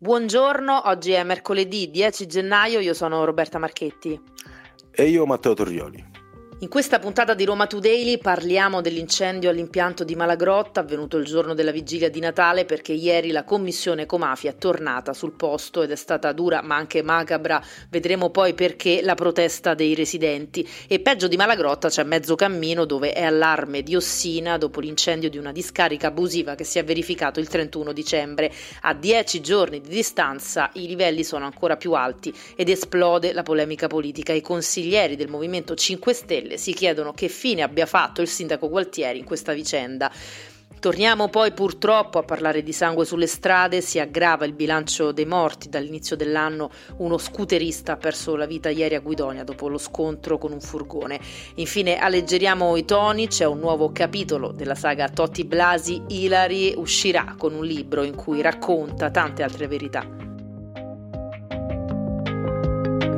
Buongiorno, oggi è mercoledì 10 gennaio, io sono Roberta Marchetti. E io Matteo Torrioli. In questa puntata di Roma Today parliamo dell'incendio all'impianto di Malagrotta avvenuto il giorno della vigilia di Natale perché ieri la commissione Comafi è tornata sul posto ed è stata dura ma anche macabra. Vedremo poi perché la protesta dei residenti. E peggio di Malagrotta c'è mezzo cammino dove è allarme diossina dopo l'incendio di una discarica abusiva che si è verificato il 31 dicembre. A 10 giorni di distanza i livelli sono ancora più alti ed esplode la polemica politica. I consiglieri del Movimento 5 Stelle Stelle si chiedono che fine abbia fatto il sindaco Gualtieri in questa vicenda. Torniamo poi purtroppo a parlare di sangue sulle strade, si aggrava il bilancio dei morti dall'inizio dell'anno, uno scooterista ha perso la vita ieri a Guidonia dopo lo scontro con un furgone. Infine alleggeriamo i toni, c'è un nuovo capitolo della saga Totti Blasi, Ilari uscirà con un libro in cui racconta tante altre verità.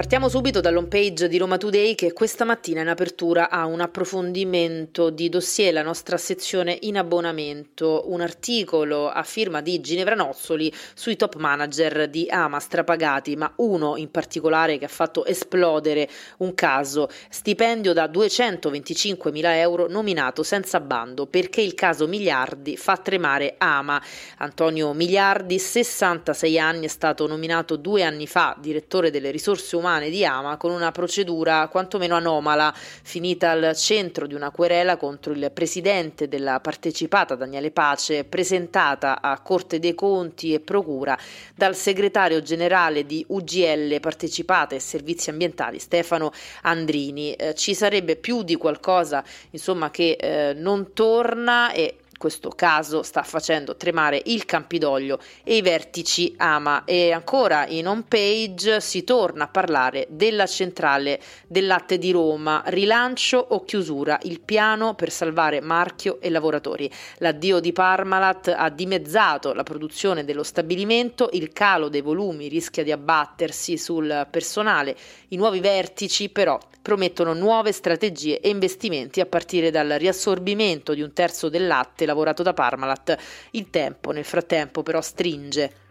Partiamo subito dall'home page di Roma Today che questa mattina in apertura ha un approfondimento di dossier, la nostra sezione in abbonamento, un articolo a firma di Ginevra Nozzoli sui top manager di Ama strapagati, ma uno in particolare che ha fatto esplodere un caso, stipendio da 225 mila euro nominato senza bando perché il caso Miliardi fa tremare Ama. Antonio Miliardi, 66 anni, è stato nominato due anni fa direttore delle risorse umane umane di Ama con una procedura quantomeno anomala, finita al centro di una querela contro il presidente della partecipata Daniele Pace, presentata a Corte dei Conti e Procura dal segretario generale di UGL Partecipata e Servizi Ambientali Stefano Andrini. Eh, ci sarebbe più di qualcosa insomma, che eh, non torna e questo caso sta facendo tremare il Campidoglio e i vertici Ama e ancora in home page si torna a parlare della centrale del latte di Roma, rilancio o chiusura, il piano per salvare marchio e lavoratori. L'addio di Parmalat ha dimezzato la produzione dello stabilimento, il calo dei volumi rischia di abbattersi sul personale, i nuovi vertici però promettono nuove strategie e investimenti a partire dal riassorbimento di un terzo del latte lavorato da Parmalat. Il tempo nel frattempo però stringe.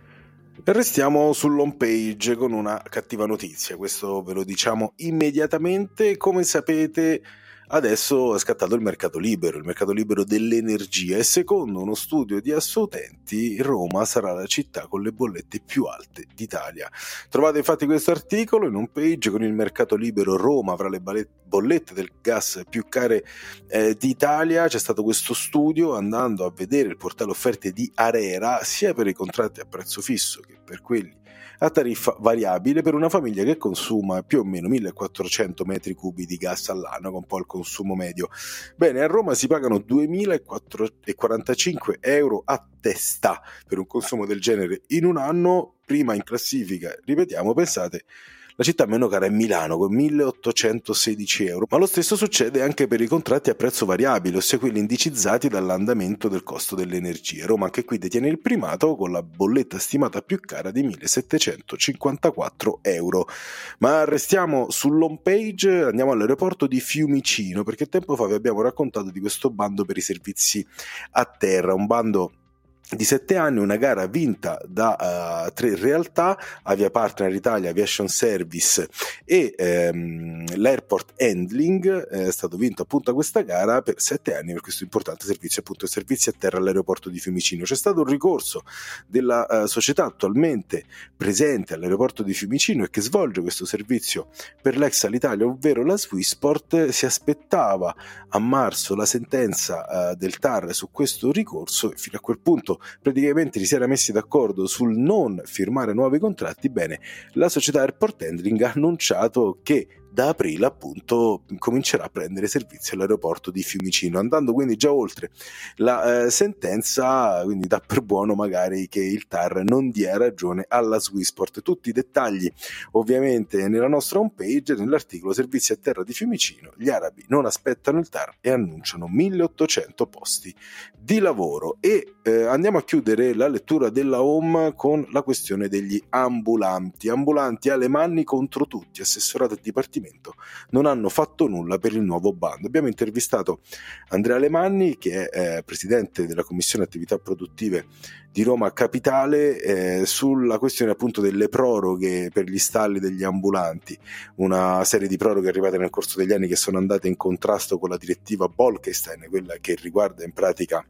Restiamo sull'home page con una cattiva notizia, questo ve lo diciamo immediatamente. Come sapete, Adesso è scattato il mercato libero, il mercato libero dell'energia e secondo uno studio di Assoutenti Roma sarà la città con le bollette più alte d'Italia. Trovate infatti questo articolo in un page con il mercato libero Roma avrà le bollette del gas più care eh, d'Italia. C'è stato questo studio andando a vedere il portale offerte di Arera sia per i contratti a prezzo fisso che per quelli a tariffa variabile per una famiglia che consuma più o meno 1400 metri cubi di gas all'anno, con poi il consumo medio. Bene, a Roma si pagano 2045 euro a testa per un consumo del genere in un anno, prima in classifica, ripetiamo, pensate la città meno cara è Milano con 1816 euro, ma lo stesso succede anche per i contratti a prezzo variabile, ossia quelli indicizzati dall'andamento del costo dell'energia. Roma anche qui detiene il primato con la bolletta stimata più cara di 1754 euro. Ma restiamo sull'home page, andiamo all'aeroporto di Fiumicino, perché tempo fa vi abbiamo raccontato di questo bando per i servizi a terra, un bando di sette anni, una gara vinta da uh, tre realtà, Avia Partner Italia, Aviation Service e ehm, l'Airport Handling, eh, è stato vinto appunto questa gara per sette anni per questo importante servizio, appunto servizi a terra all'aeroporto di Fiumicino. C'è stato un ricorso della uh, società attualmente presente all'aeroporto di Fiumicino e che svolge questo servizio per l'ex Alitalia, ovvero la Swissport, si aspettava a marzo la sentenza uh, del TAR su questo ricorso e fino a quel punto praticamente si era messi d'accordo sul non firmare nuovi contratti, bene, la società Airport Handling ha annunciato che da aprile appunto comincerà a prendere servizio all'aeroporto di Fiumicino, andando quindi già oltre la eh, sentenza, quindi dà per buono magari che il TAR non dia ragione alla Swissport. Tutti i dettagli ovviamente nella nostra homepage, nell'articolo Servizi a terra di Fiumicino, gli arabi non aspettano il TAR e annunciano 1800 posti di lavoro. E eh, andiamo a chiudere la lettura della home con la questione degli ambulanti, ambulanti alle mani contro tutti, assessorato di partito Dipartimento non hanno fatto nulla per il nuovo bando. Abbiamo intervistato Andrea Alemanni, che è eh, presidente della Commissione Attività Produttive di Roma Capitale, eh, sulla questione appunto delle proroghe per gli stalli degli ambulanti, una serie di proroghe arrivate nel corso degli anni che sono andate in contrasto con la direttiva Bolkestein, quella che riguarda in pratica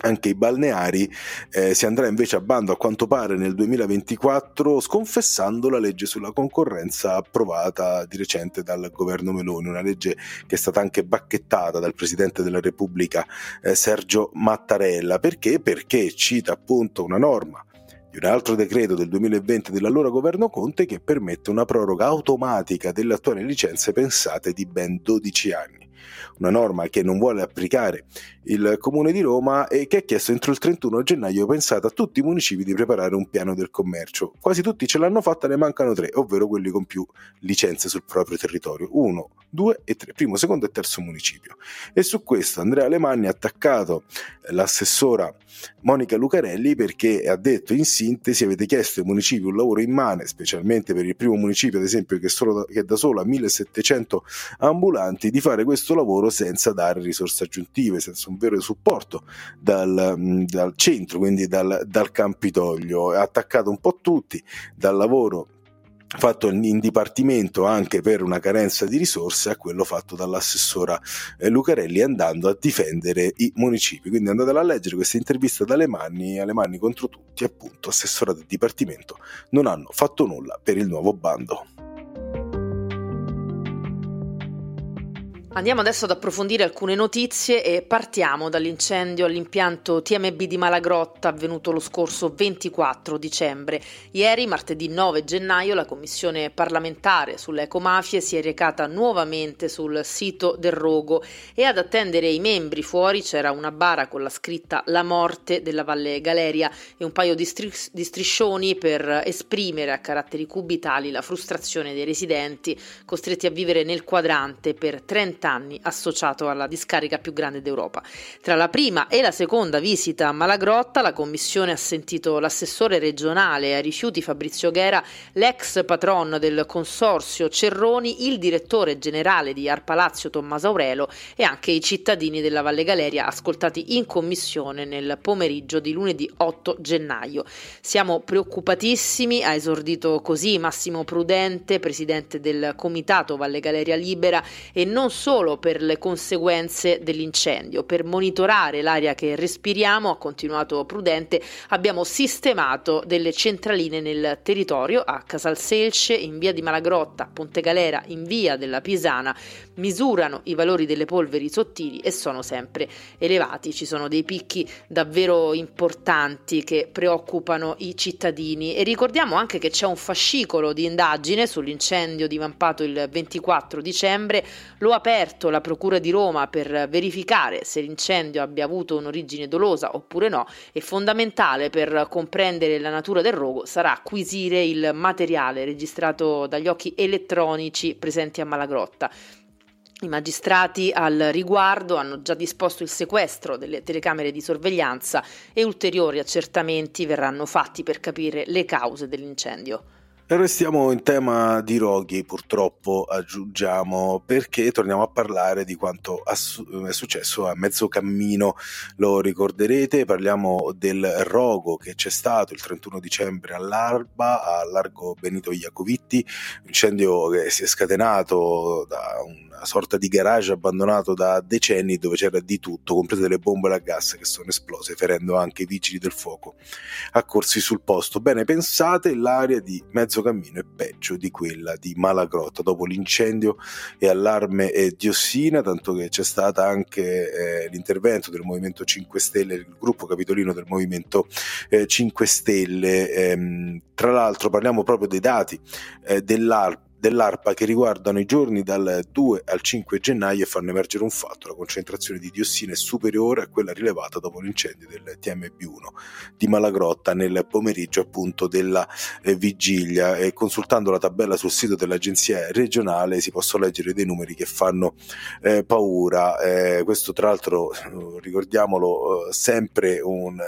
anche i balneari, eh, si andrà invece a bando a quanto pare nel 2024 sconfessando la legge sulla concorrenza approvata di recente dal governo Meloni, una legge che è stata anche bacchettata dal Presidente della Repubblica eh, Sergio Mattarella. Perché? Perché cita appunto una norma di un altro decreto del 2020 dell'allora governo Conte che permette una proroga automatica delle attuali licenze pensate di ben 12 anni una norma che non vuole applicare il Comune di Roma e che ha chiesto entro il 31 gennaio pensato a tutti i municipi di preparare un piano del commercio. Quasi tutti ce l'hanno fatta, ne mancano tre, ovvero quelli con più licenze sul proprio territorio. Uno, due e tre, primo, secondo e terzo municipio. E su questo Andrea Alemanni ha attaccato l'assessora Monica Lucarelli perché ha detto in sintesi avete chiesto ai municipi un lavoro immane, specialmente per il primo municipio ad esempio che, solo, che da solo ha 1700 ambulanti, di fare questo lavoro senza dare risorse aggiuntive, senza un vero supporto dal, dal centro, quindi dal, dal Campidoglio. Ha attaccato un po' tutti dal lavoro fatto in dipartimento anche per una carenza di risorse a quello fatto dall'assessora eh, Lucarelli andando a difendere i municipi. Quindi andate a leggere questa intervista da Alemanni, Alemanni contro tutti, appunto, assessora del dipartimento, non hanno fatto nulla per il nuovo bando. Andiamo adesso ad approfondire alcune notizie e partiamo dall'incendio all'impianto TMB di Malagrotta avvenuto lo scorso 24 dicembre. Ieri, martedì 9 gennaio, la commissione parlamentare sulle ecomafie si è recata nuovamente sul sito del rogo e ad attendere i membri fuori c'era una bara con la scritta La morte della Valle Galeria e un paio di, stris- di striscioni per esprimere a caratteri cubitali la frustrazione dei residenti costretti a vivere nel quadrante per 30 anni associato alla discarica più grande d'Europa. Tra la prima e la seconda visita a Malagrotta, la commissione ha sentito l'assessore regionale ai rifiuti Fabrizio Ghera, l'ex patron del consorzio Cerroni, il direttore generale di Arpalazio Tommaso Aurelo e anche i cittadini della Valle Galeria ascoltati in commissione nel pomeriggio di lunedì 8 gennaio. Siamo preoccupatissimi, ha esordito così Massimo Prudente, presidente del comitato Valle Galeria Libera e non solo solo per le conseguenze dell'incendio. Per monitorare l'aria che respiriamo, ha continuato Prudente, abbiamo sistemato delle centraline nel territorio a Casalselce, in via di Malagrotta, Ponte Galera, in via della Pisana, misurano i valori delle polveri sottili e sono sempre elevati. Ci sono dei picchi davvero importanti che preoccupano i cittadini e ricordiamo anche che c'è un fascicolo di indagine sull'incendio divampato il 24 dicembre, lo ha aperto aperto la Procura di Roma per verificare se l'incendio abbia avuto un'origine dolosa oppure no e fondamentale per comprendere la natura del rogo sarà acquisire il materiale registrato dagli occhi elettronici presenti a Malagrotta. I magistrati al riguardo hanno già disposto il sequestro delle telecamere di sorveglianza e ulteriori accertamenti verranno fatti per capire le cause dell'incendio. Restiamo in tema di roghi, purtroppo aggiungiamo, perché torniamo a parlare di quanto è successo a mezzo cammino. Lo ricorderete, parliamo del rogo che c'è stato il 31 dicembre all'Alba, a largo Benito Iacovitti, incendio che si è scatenato da un una sorta di garage abbandonato da decenni dove c'era di tutto, comprese le bombole a gas che sono esplose, ferendo anche i vigili del fuoco accorsi sul posto. Bene, pensate, l'area di mezzo cammino è peggio di quella di Malagrotta dopo l'incendio e allarme e diossina, tanto che c'è stato anche eh, l'intervento del Movimento 5 Stelle, il gruppo capitolino del Movimento eh, 5 Stelle. Ehm, tra l'altro parliamo proprio dei dati eh, dell'ARP dell'ARPA che riguardano i giorni dal 2 al 5 gennaio e fanno emergere un fatto, la concentrazione di diossina è superiore a quella rilevata dopo l'incendio del TMB1 di Malagrotta nel pomeriggio appunto della eh, vigilia. E consultando la tabella sul sito dell'agenzia regionale si possono leggere dei numeri che fanno eh, paura, eh, questo tra l'altro ricordiamolo sempre un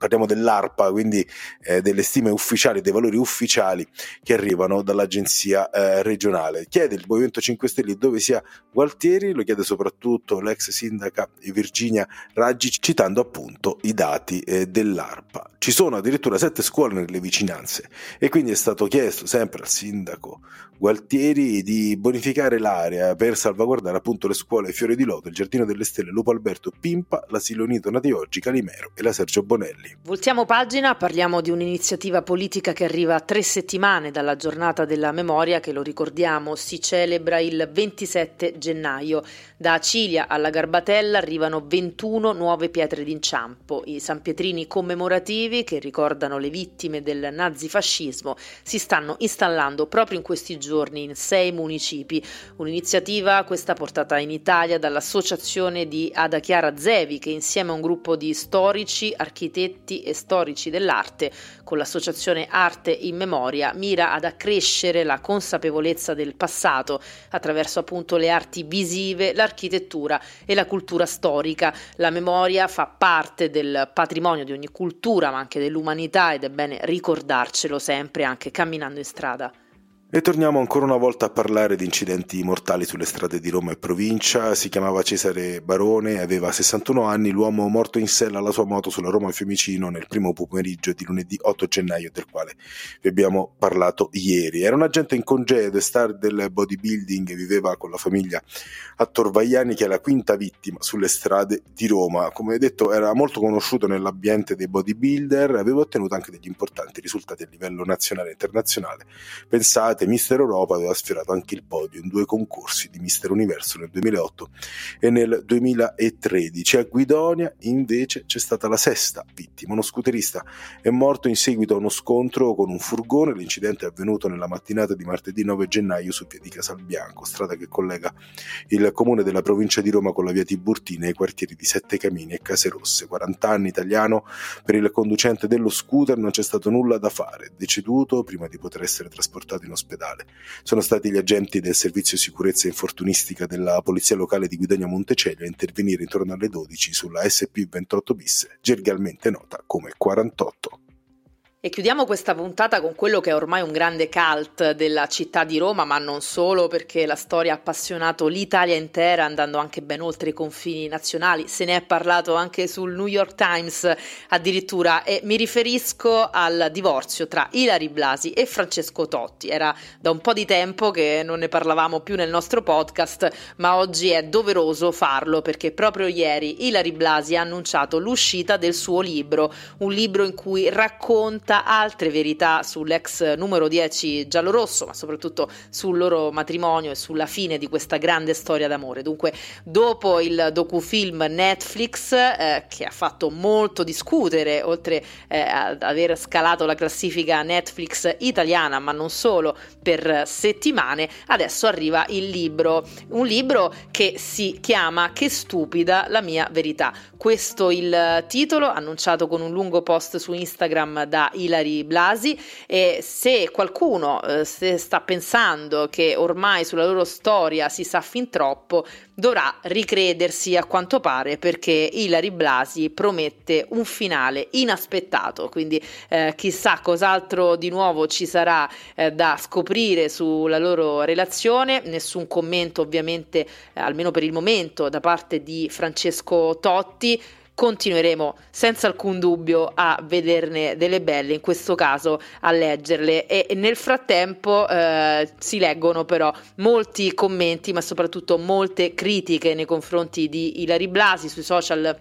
parliamo dell'ARPA, quindi eh, delle stime ufficiali, dei valori ufficiali che arrivano dall'agenzia eh, regionale. Chiede il Movimento 5 Stelle dove sia Gualtieri, lo chiede soprattutto l'ex sindaca Virginia Raggi, citando appunto i dati eh, dell'ARPA. Ci sono addirittura sette scuole nelle vicinanze e quindi è stato chiesto sempre al sindaco Gualtieri di bonificare l'area per salvaguardare appunto le scuole Fiore di Loto, il Giardino delle Stelle, Lupo Alberto, Pimpa, l'Asilo Unito Nati Oggi, Calimero e la Sergio Bonelli. Voltiamo pagina, parliamo di un'iniziativa politica che arriva a tre settimane dalla giornata della memoria che lo ricordiamo si celebra il 27 gennaio. Da Acilia alla Garbatella arrivano 21 nuove pietre d'inciampo. I sanpietrini commemorativi che ricordano le vittime del nazifascismo si stanno installando proprio in questi giorni in sei municipi. Un'iniziativa questa portata in Italia dall'associazione di Ada Chiara Zevi che insieme a un gruppo di storici, architetti e storici dell'arte con l'associazione Arte in Memoria mira ad accrescere la consapevolezza del passato attraverso appunto le arti visive, la l'architettura e la cultura storica. La memoria fa parte del patrimonio di ogni cultura, ma anche dell'umanità ed è bene ricordarcelo sempre anche camminando in strada. E torniamo ancora una volta a parlare di incidenti mortali sulle strade di Roma e provincia. Si chiamava Cesare Barone, aveva 61 anni, l'uomo morto in sella alla sua moto sulla Roma Fiumicino nel primo pomeriggio di lunedì 8 gennaio, del quale vi abbiamo parlato ieri. Era un agente in congedo e star del bodybuilding viveva con la famiglia a Torvaiani, che è la quinta vittima sulle strade di Roma. Come detto, era molto conosciuto nell'ambiente dei bodybuilder, aveva ottenuto anche degli importanti risultati a livello nazionale e internazionale. Pensate Pensate, Mister Europa aveva sfiorato anche il podio in due concorsi di Mister Universo nel 2008 e nel 2013. A Guidonia invece c'è stata la sesta vittima. Uno scooterista è morto in seguito a uno scontro con un furgone. L'incidente è avvenuto nella mattinata di martedì 9 gennaio su via di Casalbianco, strada che collega il comune della provincia di Roma con la via Tiburtina e i quartieri di Sette Camini e Case Rosse. 40 anni italiano per il conducente dello scooter non c'è stato nulla da fare. Deceduto prima di poter essere trasportato in ospedale ospedale. Sono stati gli agenti del servizio sicurezza infortunistica della polizia locale di Guidagno Montecelio a intervenire intorno alle 12 sulla SP28 bis, gergalmente nota come 48. E chiudiamo questa puntata con quello che è ormai un grande cult della città di Roma, ma non solo perché la storia ha appassionato l'Italia intera andando anche ben oltre i confini nazionali. Se ne è parlato anche sul New York Times addirittura e mi riferisco al divorzio tra Ilari Blasi e Francesco Totti. Era da un po' di tempo che non ne parlavamo più nel nostro podcast, ma oggi è doveroso farlo perché proprio ieri Ilari Blasi ha annunciato l'uscita del suo libro, un libro in cui racconta racconta altre verità sull'ex numero 10 giallorosso, ma soprattutto sul loro matrimonio e sulla fine di questa grande storia d'amore. Dunque, dopo il docufilm Netflix, eh, che ha fatto molto discutere, oltre eh, ad aver scalato la classifica Netflix italiana, ma non solo, per settimane, adesso arriva il libro, un libro che si chiama Che stupida la mia verità. Questo il titolo, annunciato con un lungo post su Instagram da Ilari Blasi. E se qualcuno eh, se sta pensando che ormai sulla loro storia si sa fin troppo, dovrà ricredersi a quanto pare perché Ilari Blasi promette un finale inaspettato, quindi eh, chissà cos'altro di nuovo ci sarà eh, da scoprire sulla loro relazione, nessun commento ovviamente eh, almeno per il momento da parte di Francesco Totti continueremo senza alcun dubbio a vederne delle belle, in questo caso a leggerle. E nel frattempo eh, si leggono però molti commenti ma soprattutto molte critiche nei confronti di Ilari Blasi sui social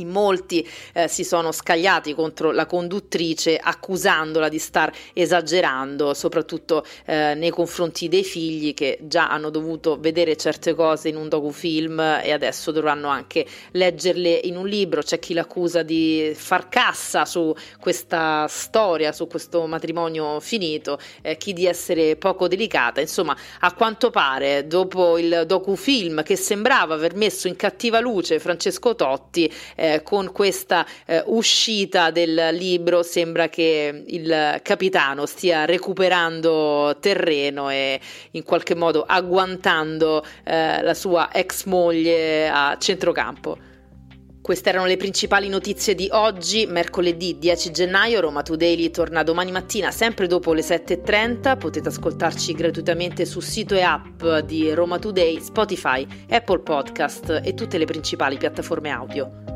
in molti eh, si sono scagliati contro la conduttrice accusandola di star esagerando, soprattutto eh, nei confronti dei figli che già hanno dovuto vedere certe cose in un docufilm e adesso dovranno anche leggerle in un libro. C'è chi l'accusa di far cassa su questa storia, su questo matrimonio finito, eh, chi di essere poco delicata. Insomma, a quanto pare, dopo il docufilm che sembrava aver messo in cattiva luce Francesco Totti, eh, con questa eh, uscita del libro sembra che il capitano stia recuperando terreno e in qualche modo agguantando eh, la sua ex moglie a centrocampo. Queste erano le principali notizie di oggi, mercoledì 10 gennaio. Roma Today torna domani mattina, sempre dopo le 7.30. Potete ascoltarci gratuitamente sul sito e app di Roma Today, Spotify, Apple Podcast e tutte le principali piattaforme audio.